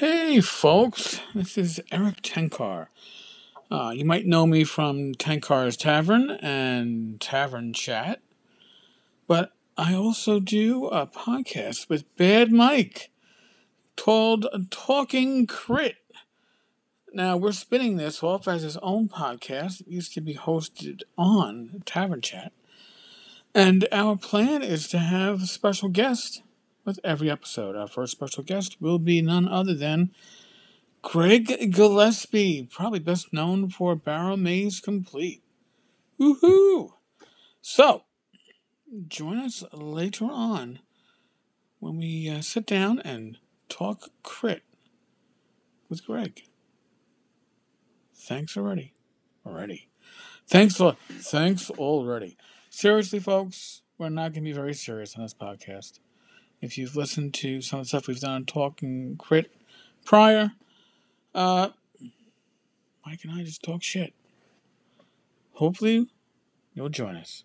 Hey, folks, this is Eric Tenkar. Uh, you might know me from Tenkar's Tavern and Tavern Chat, but I also do a podcast with Bad Mike called Talking Crit. Now, we're spinning this off as his own podcast. It used to be hosted on Tavern Chat. And our plan is to have a special guest with every episode. Our first special guest will be none other than Greg Gillespie, probably best known for Barrowmaze Complete. Woohoo! So, join us later on when we uh, sit down and talk crit with Greg. Thanks already. Already. Thanks, thanks already. Seriously, folks, we're not going to be very serious on this podcast. If you've listened to some of the stuff we've done on Talking Crit prior, uh, Mike and I just talk shit. Hopefully, you'll join us.